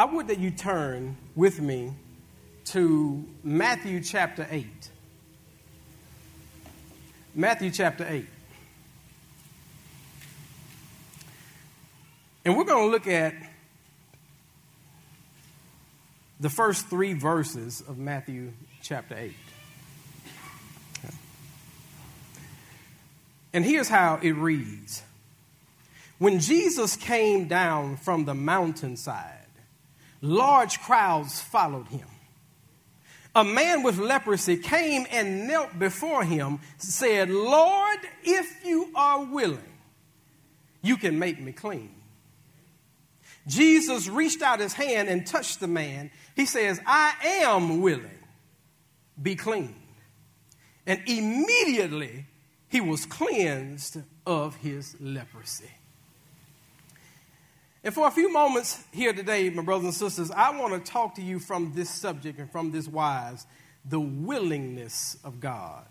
I would that you turn with me to Matthew chapter 8. Matthew chapter 8. And we're going to look at the first three verses of Matthew chapter 8. And here's how it reads When Jesus came down from the mountainside, large crowds followed him. A man with leprosy came and knelt before him, said, Lord, if you are willing, you can make me clean. Jesus reached out his hand and touched the man. He says, I am willing, be clean. And immediately he was cleansed of his leprosy. And for a few moments here today, my brothers and sisters, I want to talk to you from this subject and from this wise the willingness of God.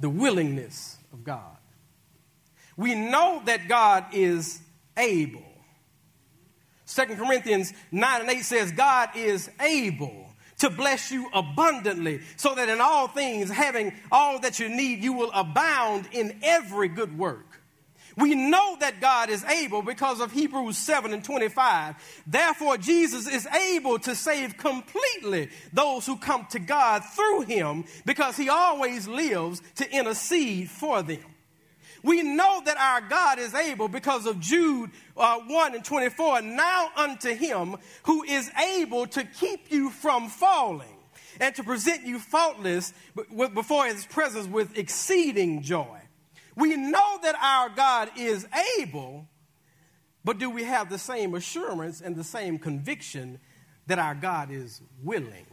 The willingness of God. We know that God is able. 2 Corinthians 9 and 8 says, God is able to bless you abundantly, so that in all things, having all that you need, you will abound in every good work. We know that God is able because of Hebrews 7 and 25. Therefore, Jesus is able to save completely those who come to God through him because he always lives to intercede for them. We know that our God is able because of Jude uh, 1 and 24. Now unto him who is able to keep you from falling and to present you faultless before his presence with exceeding joy. We know that our God is able, but do we have the same assurance and the same conviction that our God is willing?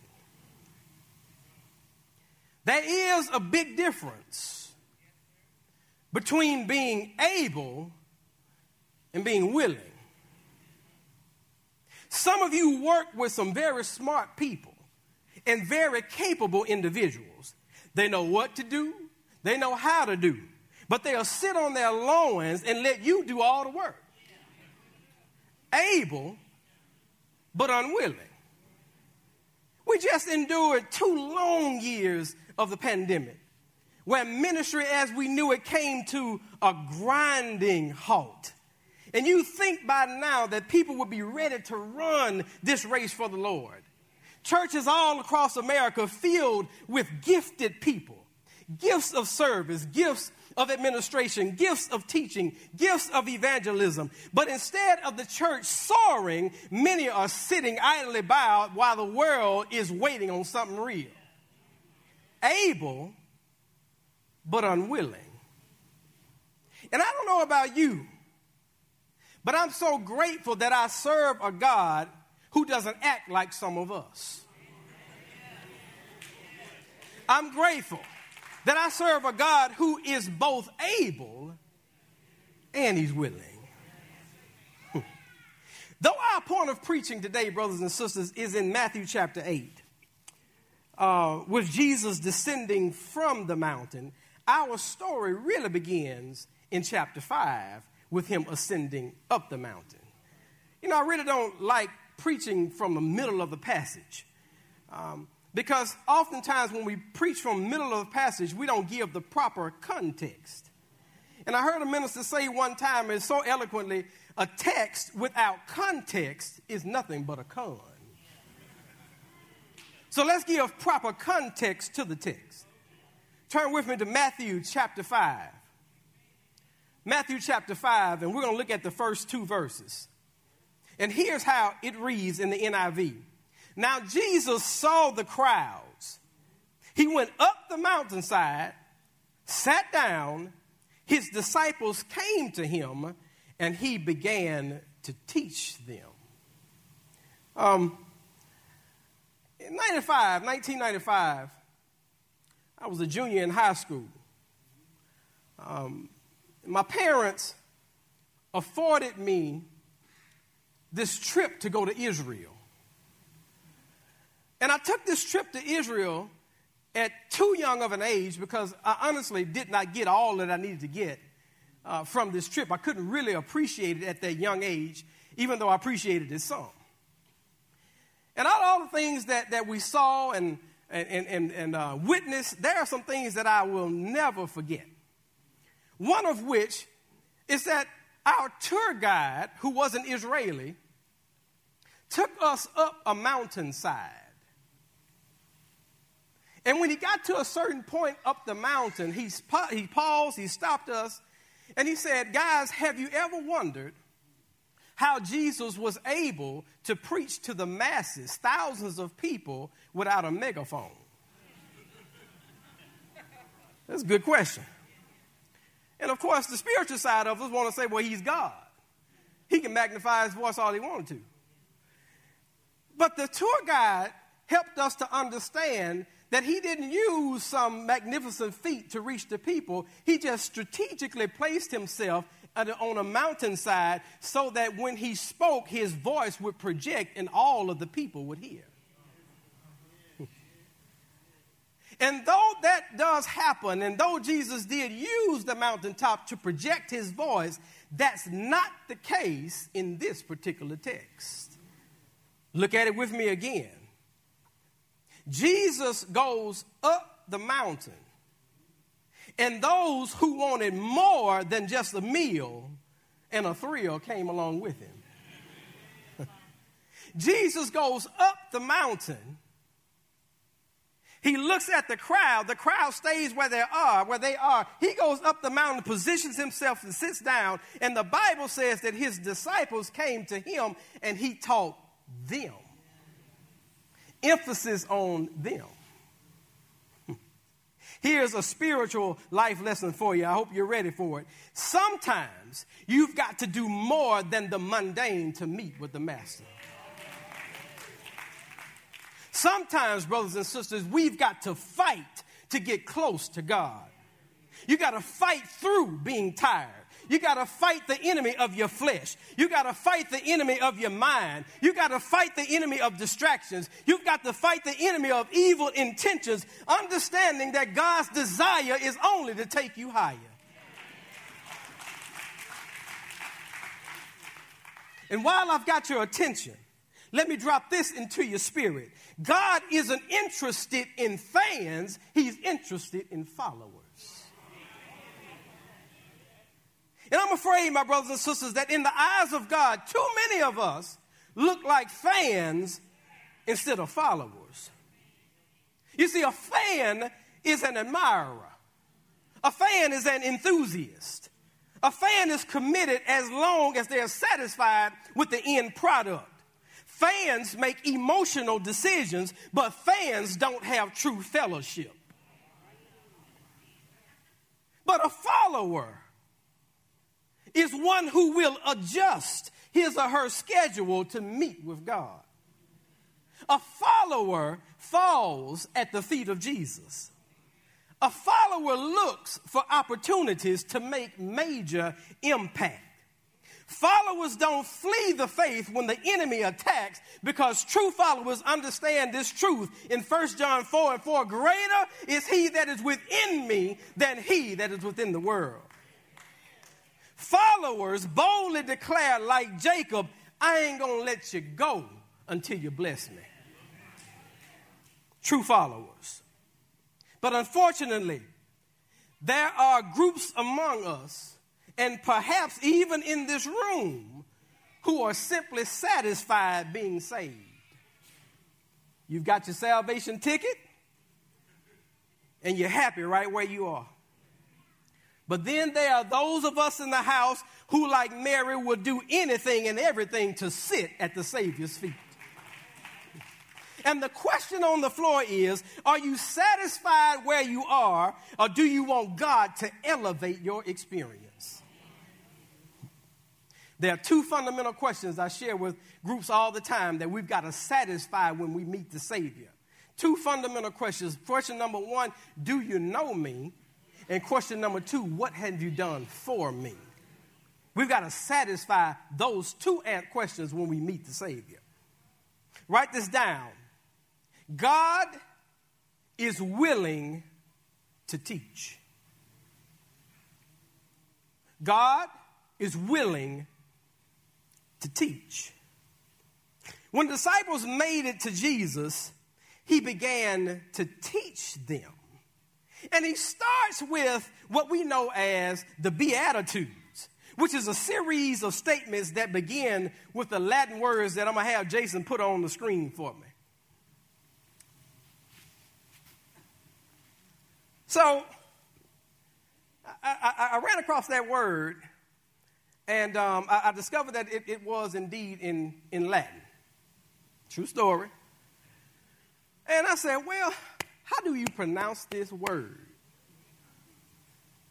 There is a big difference between being able and being willing. Some of you work with some very smart people and very capable individuals. They know what to do, they know how to do, but they'll sit on their loins and let you do all the work. Able, but unwilling. We just endured two long years of the pandemic where ministry as we knew it came to a grinding halt. And you think by now that people would be ready to run this race for the Lord. Churches all across America filled with gifted people, gifts of service, gifts of administration, gifts of teaching, gifts of evangelism. But instead of the church soaring, many are sitting idly by while the world is waiting on something real. Able but unwilling. And I don't know about you, but I'm so grateful that I serve a God who doesn't act like some of us. I'm grateful that I serve a God who is both able and he's willing. Though our point of preaching today, brothers and sisters, is in Matthew chapter 8, uh, with Jesus descending from the mountain our story really begins in chapter 5 with him ascending up the mountain. You know, I really don't like preaching from the middle of the passage um, because oftentimes when we preach from the middle of a passage, we don't give the proper context. And I heard a minister say one time, and so eloquently, a text without context is nothing but a con. So let's give proper context to the text. Turn with me to Matthew chapter 5. Matthew chapter 5, and we're going to look at the first two verses. And here's how it reads in the NIV. Now, Jesus saw the crowds. He went up the mountainside, sat down, his disciples came to him, and he began to teach them. Um, in 95, 1995, I was a junior in high school. Um, my parents afforded me this trip to go to Israel. And I took this trip to Israel at too young of an age because I honestly did not get all that I needed to get uh, from this trip. I couldn't really appreciate it at that young age. even though I appreciated it some. And out of all the things that, that we saw and, and, and, and uh, witnessed, there are some things that I will never forget. One of which is that our tour guide, who was an Israeli, took us up a mountainside. And when he got to a certain point up the mountain, he, he paused, he stopped us, and he said, Guys, have you ever wondered how Jesus was able to preach to the masses, thousands of people, without a megaphone? That's a good question. And of course, the spiritual side of us want to say, well, he's God. He can magnify his voice all he wanted to. But the tour guide helped us to understand that he didn't use some magnificent feat to reach the people. He just strategically placed himself on a mountainside so that when he spoke, his voice would project and all of the people would hear. And though that does happen, and though Jesus did use the mountaintop to project his voice, that's not the case in this particular text. Look at it with me again. Jesus goes up the mountain, and those who wanted more than just a meal and a thrill came along with him. Jesus goes up the mountain he looks at the crowd. The crowd stays where they are, where they are. He goes up the mountain, positions himself, and sits down. And the Bible says that his disciples came to him and he taught them. Emphasis on them. Here's a spiritual life lesson for you. I hope you're ready for it. Sometimes you've got to do more than the mundane to meet with the master. Sometimes, brothers and sisters, we've got to fight to get close to God. You got to fight through being tired. You got to fight the enemy of your flesh. You got to fight the enemy of your mind. You got to fight the enemy of distractions. You've got to fight the enemy of evil intentions, understanding that God's desire is only to take you higher. And while I've got your attention, let me drop this into your spirit. God isn't interested in fans, He's interested in followers. And I'm afraid, my brothers and sisters, that in the eyes of God, too many of us look like fans instead of followers. You see, a fan is an admirer, a fan is an enthusiast. A fan is committed as long as they're satisfied with the end product. Fans make emotional decisions, but fans don't have true fellowship. But a follower is one who will adjust his or her schedule to meet with God. A follower falls at the feet of Jesus. A follower looks for opportunities to make major impact. Followers don't flee the faith when the enemy attacks because true followers understand this truth in 1 John 4 and 4 Greater is he that is within me than he that is within the world. Followers boldly declare, like Jacob, I ain't gonna let you go until you bless me. True followers. But unfortunately, there are groups among us and perhaps even in this room, who are simply satisfied being saved. You've got your salvation ticket, and you're happy right where you are. But then there are those of us in the house who, like Mary, will do anything and everything to sit at the Savior's feet. And the question on the floor is Are you satisfied where you are, or do you want God to elevate your experience? There are two fundamental questions I share with groups all the time that we've got to satisfy when we meet the Savior. Two fundamental questions. Question number one Do you know me? And question number two What have you done for me? We've got to satisfy those two questions when we meet the Savior. Write this down God is willing to teach. God is willing to teach. When the disciples made it to Jesus, he began to teach them. And he starts with what we know as the Beatitudes, which is a series of statements that begin with the Latin words that I'm going to have Jason put on the screen for me. So, I, I, I ran across that word and um, I, I, discovered that it, it was indeed in, in Latin. True story. And I said, well, how do you pronounce this word?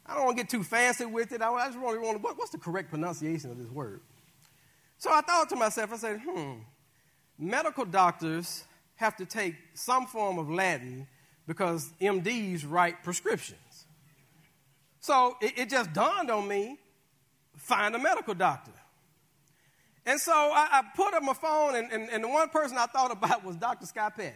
I don't want to get too fancy with it. I just really want to, what, what's the correct pronunciation of this word? So I thought to myself, I said, hmm, medical doctors have to take some form of Latin because MDs write prescriptions. So it, it just dawned on me find a medical doctor. And so I, I put up my phone, and, and, and, the one person I thought about was Dr. Scott Patton.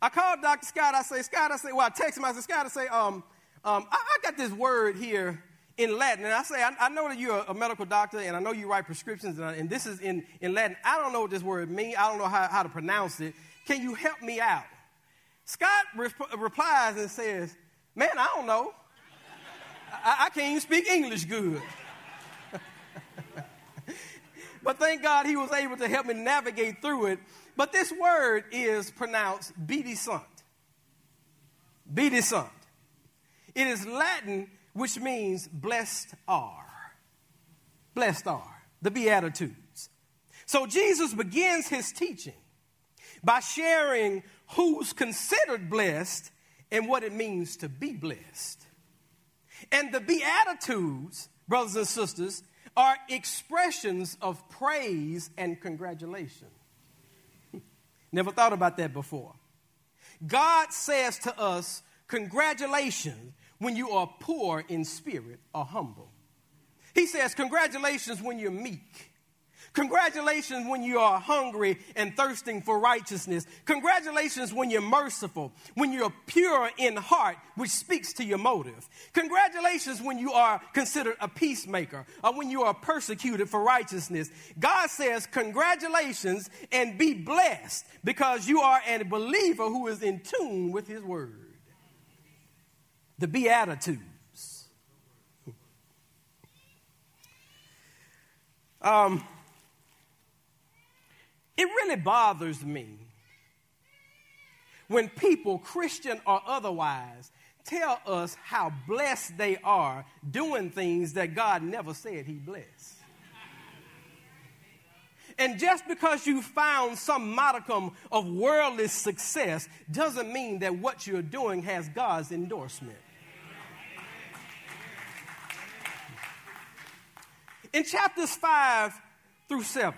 I called Dr. Scott. I say, Scott, I say, well, I text him. I said, Scott, I say, um, um, I, I, got this word here in Latin. And I say, I, I know that you're a, medical doctor, and I know you write prescriptions, and, and, this is in, in Latin. I don't know what this word means. I don't know how, how to pronounce it. Can you help me out? Scott re- replies and says, Man, I don't know. I, I can't even speak English good. but thank God he was able to help me navigate through it. But this word is pronounced bidisant. Bidisant. It is Latin, which means blessed are. Blessed are. The Beatitudes. So Jesus begins his teaching by sharing who's considered blessed and what it means to be blessed. And the Beatitudes, brothers and sisters, are expressions of praise and congratulation. Never thought about that before. God says to us, Congratulations when you are poor in spirit or humble. He says, Congratulations when you're meek. Congratulations when you are hungry and thirsting for righteousness. Congratulations when you're merciful, when you're pure in heart, which speaks to your motive. Congratulations when you are considered a peacemaker or when you are persecuted for righteousness. God says, Congratulations and be blessed because you are a believer who is in tune with His word. The Beatitudes. Um, it really bothers me when people, Christian or otherwise, tell us how blessed they are doing things that God never said He blessed. And just because you found some modicum of worldly success doesn't mean that what you're doing has God's endorsement. In chapters 5 through 7,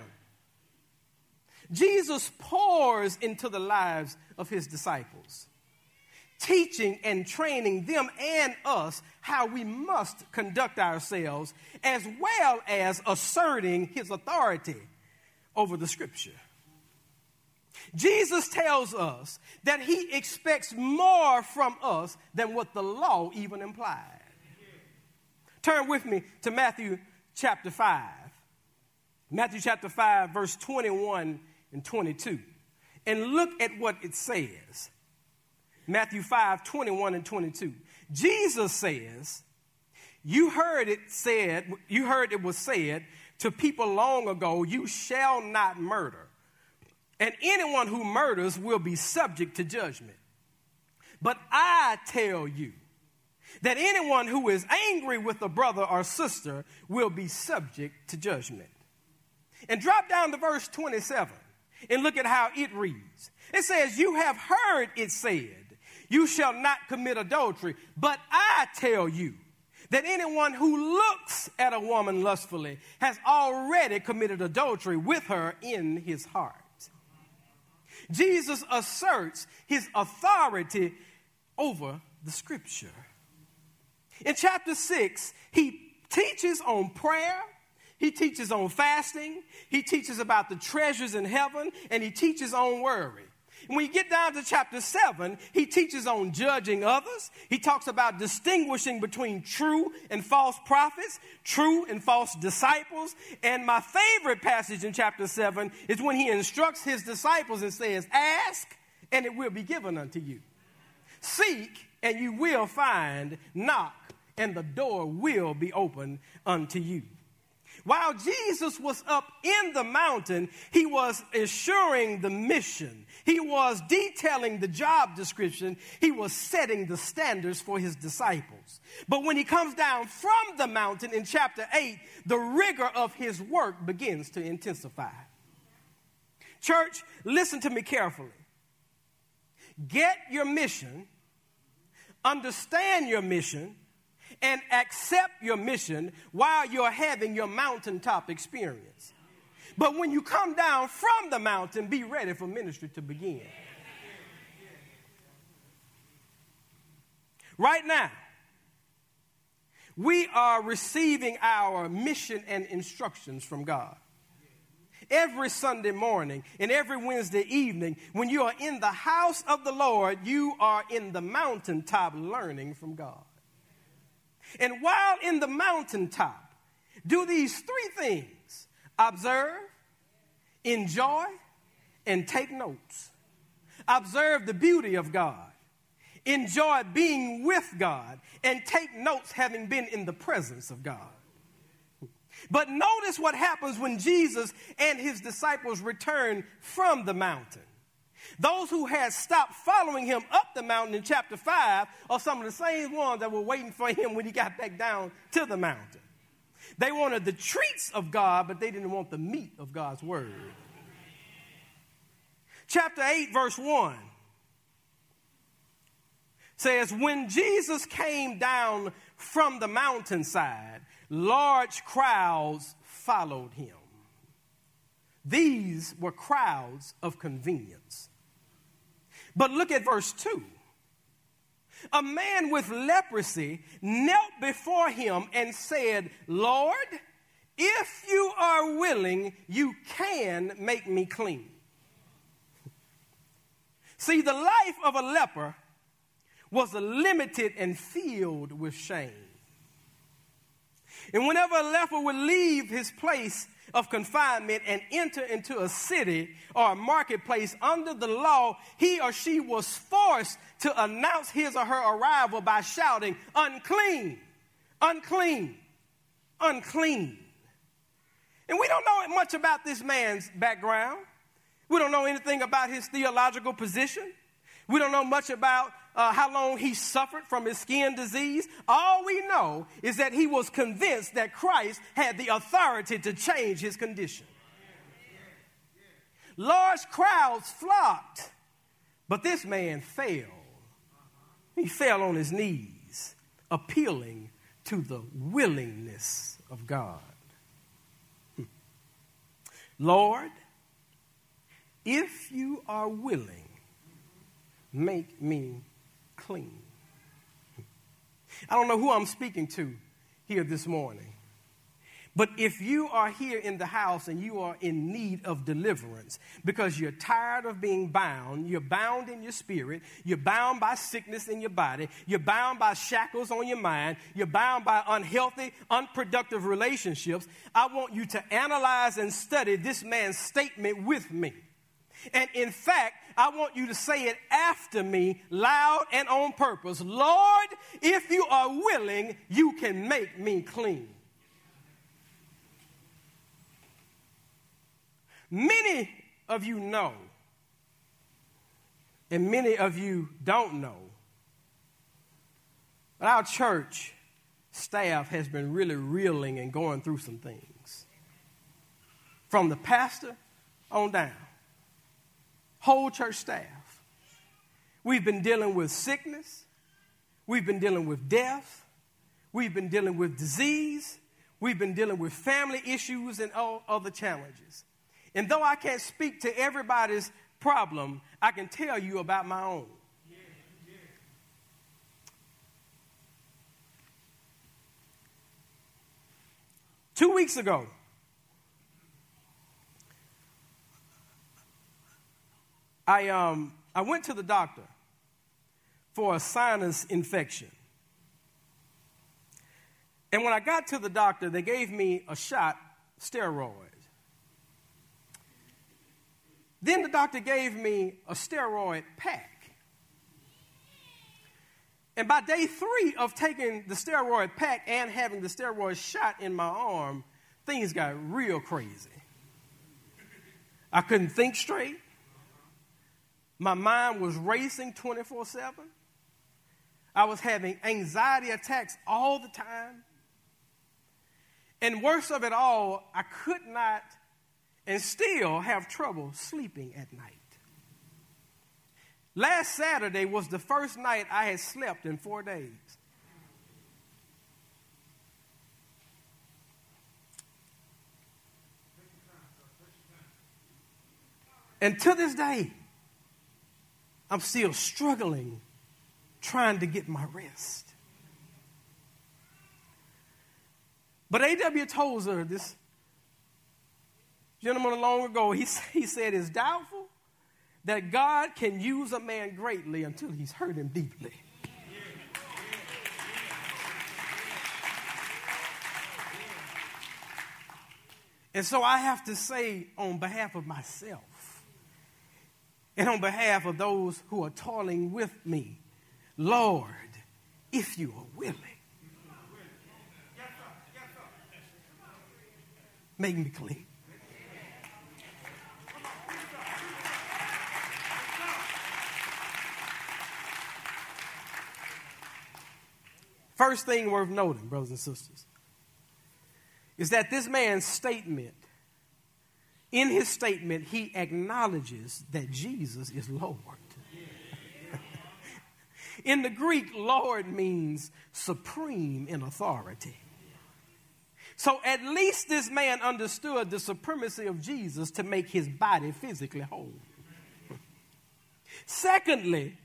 Jesus pours into the lives of his disciples, teaching and training them and us how we must conduct ourselves, as well as asserting his authority over the scripture. Jesus tells us that he expects more from us than what the law even implied. Turn with me to Matthew chapter 5. Matthew chapter 5, verse 21 and 22. And look at what it says. Matthew 5, 21 and 22. Jesus says, You heard it said, you heard it was said to people long ago, You shall not murder. And anyone who murders will be subject to judgment. But I tell you that anyone who is angry with a brother or sister will be subject to judgment. And drop down to verse 27. And look at how it reads. It says, You have heard it said, You shall not commit adultery. But I tell you that anyone who looks at a woman lustfully has already committed adultery with her in his heart. Jesus asserts his authority over the scripture. In chapter 6, he teaches on prayer he teaches on fasting. He teaches about the treasures in heaven, and he teaches on worry. When you get down to chapter 7, he teaches on judging others. He talks about distinguishing between true and false prophets, true and false disciples. And my favorite passage in chapter 7 is when he instructs his disciples and says, Ask, and it will be given unto you. Seek, and you will find. Knock, and the door will be opened unto you. While Jesus was up in the mountain, he was assuring the mission. He was detailing the job description. He was setting the standards for his disciples. But when he comes down from the mountain in chapter 8, the rigor of his work begins to intensify. Church, listen to me carefully. Get your mission, understand your mission, and accept your mission while you're having your mountaintop experience. But when you come down from the mountain, be ready for ministry to begin. Right now, we are receiving our mission and instructions from God. Every Sunday morning and every Wednesday evening, when you are in the house of the Lord, you are in the mountaintop learning from God. And while in the mountaintop, do these three things observe, enjoy, and take notes. Observe the beauty of God, enjoy being with God, and take notes having been in the presence of God. But notice what happens when Jesus and his disciples return from the mountain. Those who had stopped following him up the mountain in chapter 5 are some of the same ones that were waiting for him when he got back down to the mountain. They wanted the treats of God, but they didn't want the meat of God's word. Chapter 8, verse 1 says, When Jesus came down from the mountainside, large crowds followed him. These were crowds of convenience. But look at verse 2. A man with leprosy knelt before him and said, Lord, if you are willing, you can make me clean. See, the life of a leper was limited and filled with shame. And whenever a leper would leave his place of confinement and enter into a city or a marketplace under the law, he or she was forced to announce his or her arrival by shouting, unclean, unclean, unclean. And we don't know much about this man's background. We don't know anything about his theological position. We don't know much about uh, how long he suffered from his skin disease. All we know is that he was convinced that Christ had the authority to change his condition. Large crowds flocked, but this man fell. He fell on his knees, appealing to the willingness of God. Hmm. Lord, if you are willing, make me clean. I don't know who I'm speaking to here this morning. But if you are here in the house and you are in need of deliverance because you're tired of being bound, you're bound in your spirit, you're bound by sickness in your body, you're bound by shackles on your mind, you're bound by unhealthy, unproductive relationships, I want you to analyze and study this man's statement with me. And in fact, I want you to say it after me, loud and on purpose. Lord, if you are willing, you can make me clean. Many of you know, and many of you don't know, but our church staff has been really reeling and going through some things. From the pastor on down whole church staff. We've been dealing with sickness, we've been dealing with death, we've been dealing with disease, we've been dealing with family issues and all other challenges. And though I can't speak to everybody's problem, I can tell you about my own. Two weeks ago, I, um, I went to the doctor for a sinus infection. And when I got to the doctor, they gave me a shot, steroid. Then the doctor gave me a steroid pack. And by day three of taking the steroid pack and having the steroid shot in my arm, things got real crazy. I couldn't think straight. My mind was racing 24 7. I was having anxiety attacks all the time. And worst of it all, I could not and still have trouble sleeping at night. Last Saturday was the first night I had slept in four days. And to this day, I'm still struggling trying to get my rest. But A.W. Tozer, this gentleman long ago, he, he said it's doubtful that God can use a man greatly until he's hurt him deeply. And so I have to say, on behalf of myself and on behalf of those who are toiling with me, Lord, if you are willing, make me clean. First thing worth noting, brothers and sisters, is that this man's statement, in his statement, he acknowledges that Jesus is Lord. in the Greek, Lord means supreme in authority. So at least this man understood the supremacy of Jesus to make his body physically whole. Secondly,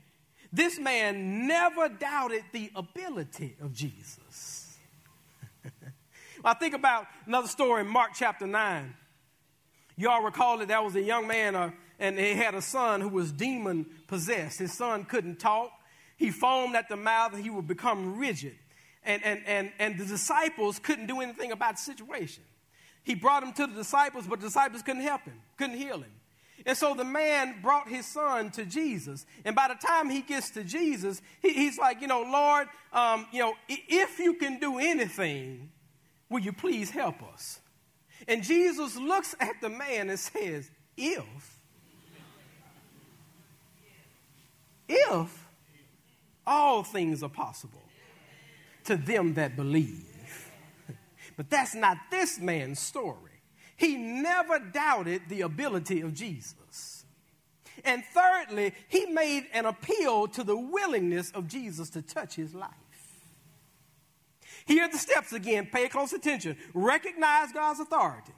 this man never doubted the ability of Jesus. I think about another story in Mark chapter 9. You all recall that there was a young man uh, and he had a son who was demon possessed. His son couldn't talk. He foamed at the mouth he would become rigid. And, and, and, and the disciples couldn't do anything about the situation. He brought him to the disciples, but the disciples couldn't help him, couldn't heal him. And so the man brought his son to Jesus. And by the time he gets to Jesus, he, he's like, you know, Lord, um, you know, if you can do anything, will you please help us? And Jesus looks at the man and says, if, if all things are possible to them that believe. But that's not this man's story. He never doubted the ability of Jesus. And thirdly, he made an appeal to the willingness of Jesus to touch his life. Here are the steps again. Pay close attention. Recognize God's authority.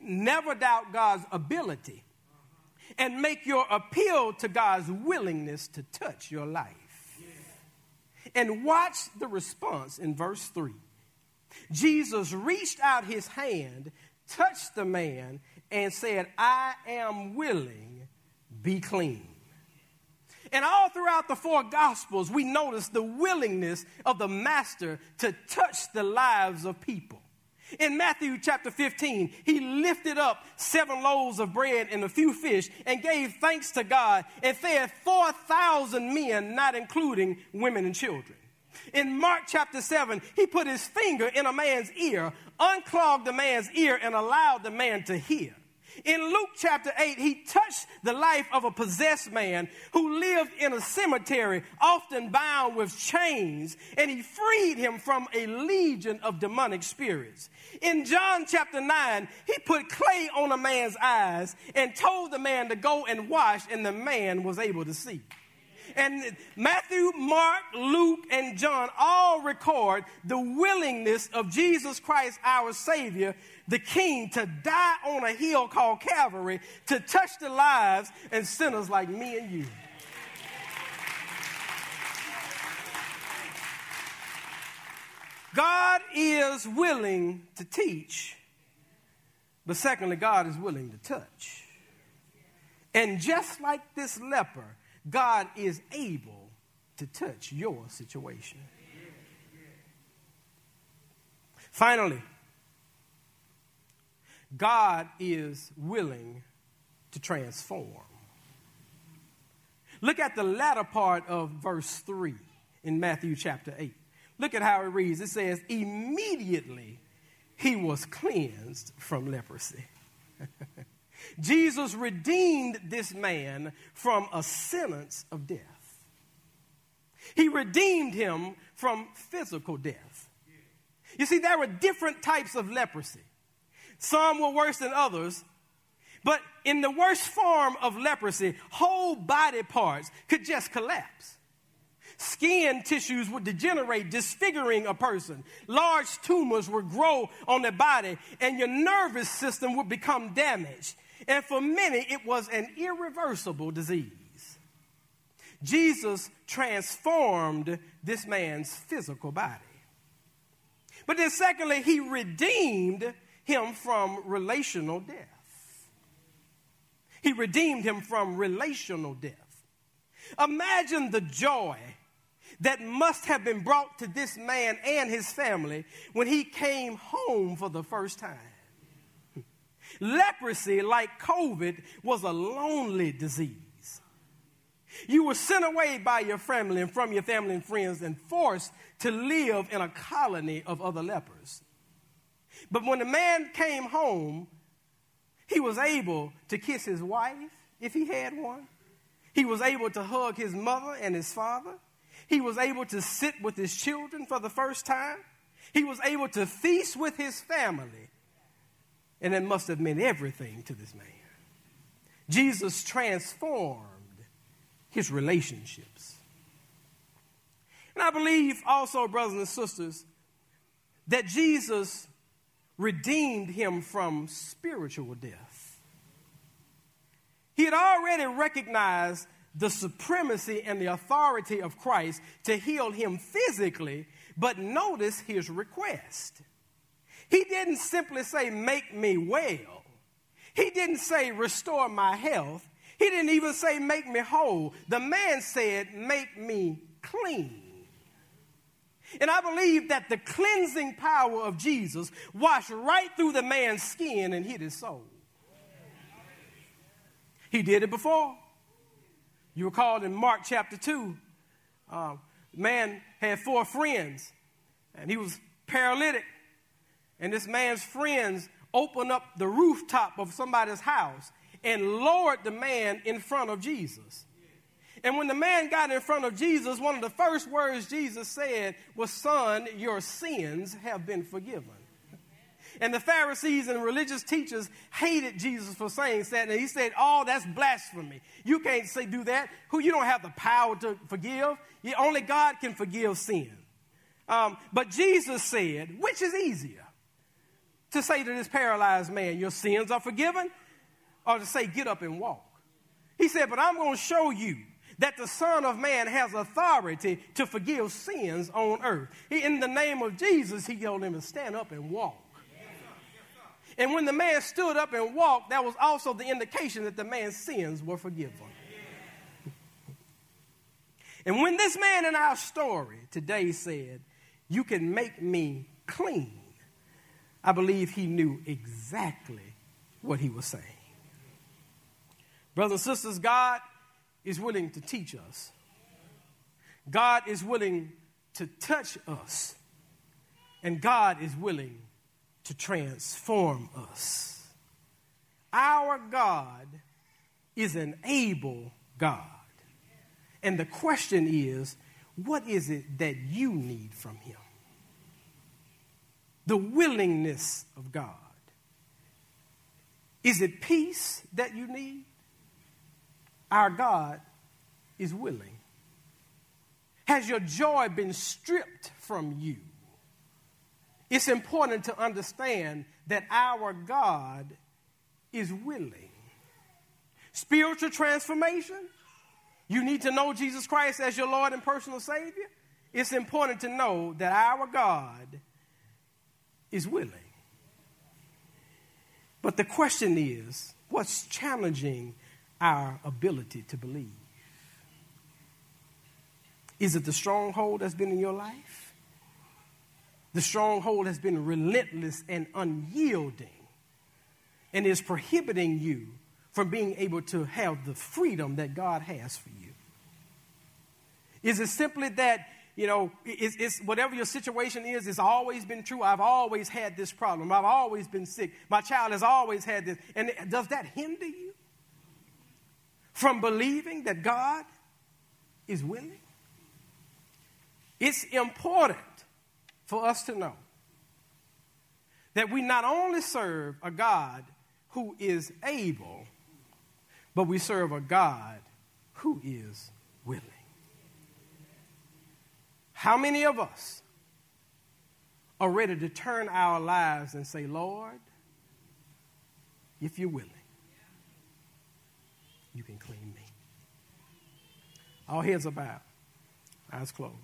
Never doubt God's ability. And make your appeal to God's willingness to touch your life. And watch the response in verse 3. Jesus reached out his hand touched the man and said, I am willing, be clean. And all throughout the four Gospels, we notice the willingness of the Master to touch the lives of people. In Matthew chapter 15, he lifted up seven loaves of bread and a few fish and gave thanks to God and fed 4,000 men, not including women and children. In Mark chapter 7, he put his finger in a man's ear, unclogged the man's ear, and allowed the man to hear. In Luke chapter 8, he touched the life of a possessed man who lived in a cemetery, often bound with chains, and he freed him from a legion of demonic spirits. In John chapter 9, he put clay on a man's eyes and told the man to go and wash, and the man was able to see. And Matthew, Mark, Luke, and John all record the willingness of Jesus Christ, our Savior, the King, to die on a hill called Calvary to touch the lives and sinners like me and you. God is willing to teach, but secondly, God is willing to touch. And just like this leper, God is able to touch your situation. Finally, God is willing to transform. Look at the latter part of verse 3 in Matthew chapter 8. Look at how it reads. It says, Immediately he was cleansed from leprosy. Jesus redeemed this man from a sentence of death. He redeemed him from physical death. You see, there were different types of leprosy. Some were worse than others, but in the worst form of leprosy, whole body parts could just collapse. Skin tissues would degenerate, disfiguring a person. Large tumors would grow on the body, and your nervous system would become damaged. And for many, it was an irreversible disease. Jesus transformed this man's physical body. But then, secondly, he redeemed him from relational death. He redeemed him from relational death. Imagine the joy that must have been brought to this man and his family when he came home for the first time. Leprosy, like COVID, was a lonely disease. You were sent away by your family and from your family and friends and forced to live in a colony of other lepers. But when the man came home, he was able to kiss his wife, if he had one. He was able to hug his mother and his father. He was able to sit with his children for the first time. He was able to feast with his family. And it must have meant everything to this man. Jesus transformed his relationships. And I believe also, brothers and sisters, that Jesus redeemed him from spiritual death. He had already recognized the supremacy and the authority of Christ to heal him physically, but notice his request. He didn't simply say, Make me well. He didn't say, Restore my health. He didn't even say, Make me whole. The man said, Make me clean. And I believe that the cleansing power of Jesus washed right through the man's skin and hit his soul. He did it before. You recall in Mark chapter 2, uh, man had four friends, and he was paralytic. And this man's friends opened up the rooftop of somebody's house and lowered the man in front of Jesus. And when the man got in front of Jesus, one of the first words Jesus said was, Son, your sins have been forgiven. And the Pharisees and religious teachers hated Jesus for saying that. And he said, Oh, that's blasphemy. You can't say do that. Who you don't have the power to forgive. You, only God can forgive sin. Um, but Jesus said, which is easier? To say to this paralyzed man, Your sins are forgiven, or to say, Get up and walk. He said, But I'm going to show you that the Son of Man has authority to forgive sins on earth. He, in the name of Jesus, he told him to stand up and walk. And when the man stood up and walked, that was also the indication that the man's sins were forgiven. And when this man in our story today said, You can make me clean, I believe he knew exactly what he was saying. Brothers and sisters, God is willing to teach us. God is willing to touch us. And God is willing to transform us. Our God is an able God. And the question is what is it that you need from Him? The willingness of God. Is it peace that you need? Our God is willing. Has your joy been stripped from you? It's important to understand that our God is willing. Spiritual transformation, you need to know Jesus Christ as your Lord and personal Savior. It's important to know that our God is willing. But the question is what's challenging our ability to believe? Is it the stronghold that's been in your life? The stronghold has been relentless and unyielding and is prohibiting you from being able to have the freedom that God has for you. Is it simply that, you know, it's, it's, whatever your situation is, it's always been true. I've always had this problem. I've always been sick. My child has always had this. And does that hinder you from believing that God is willing? It's important for us to know that we not only serve a God who is able, but we serve a God who is willing. How many of us are ready to turn our lives and say, Lord, if you're willing, you can clean me? All heads are bowed, eyes closed.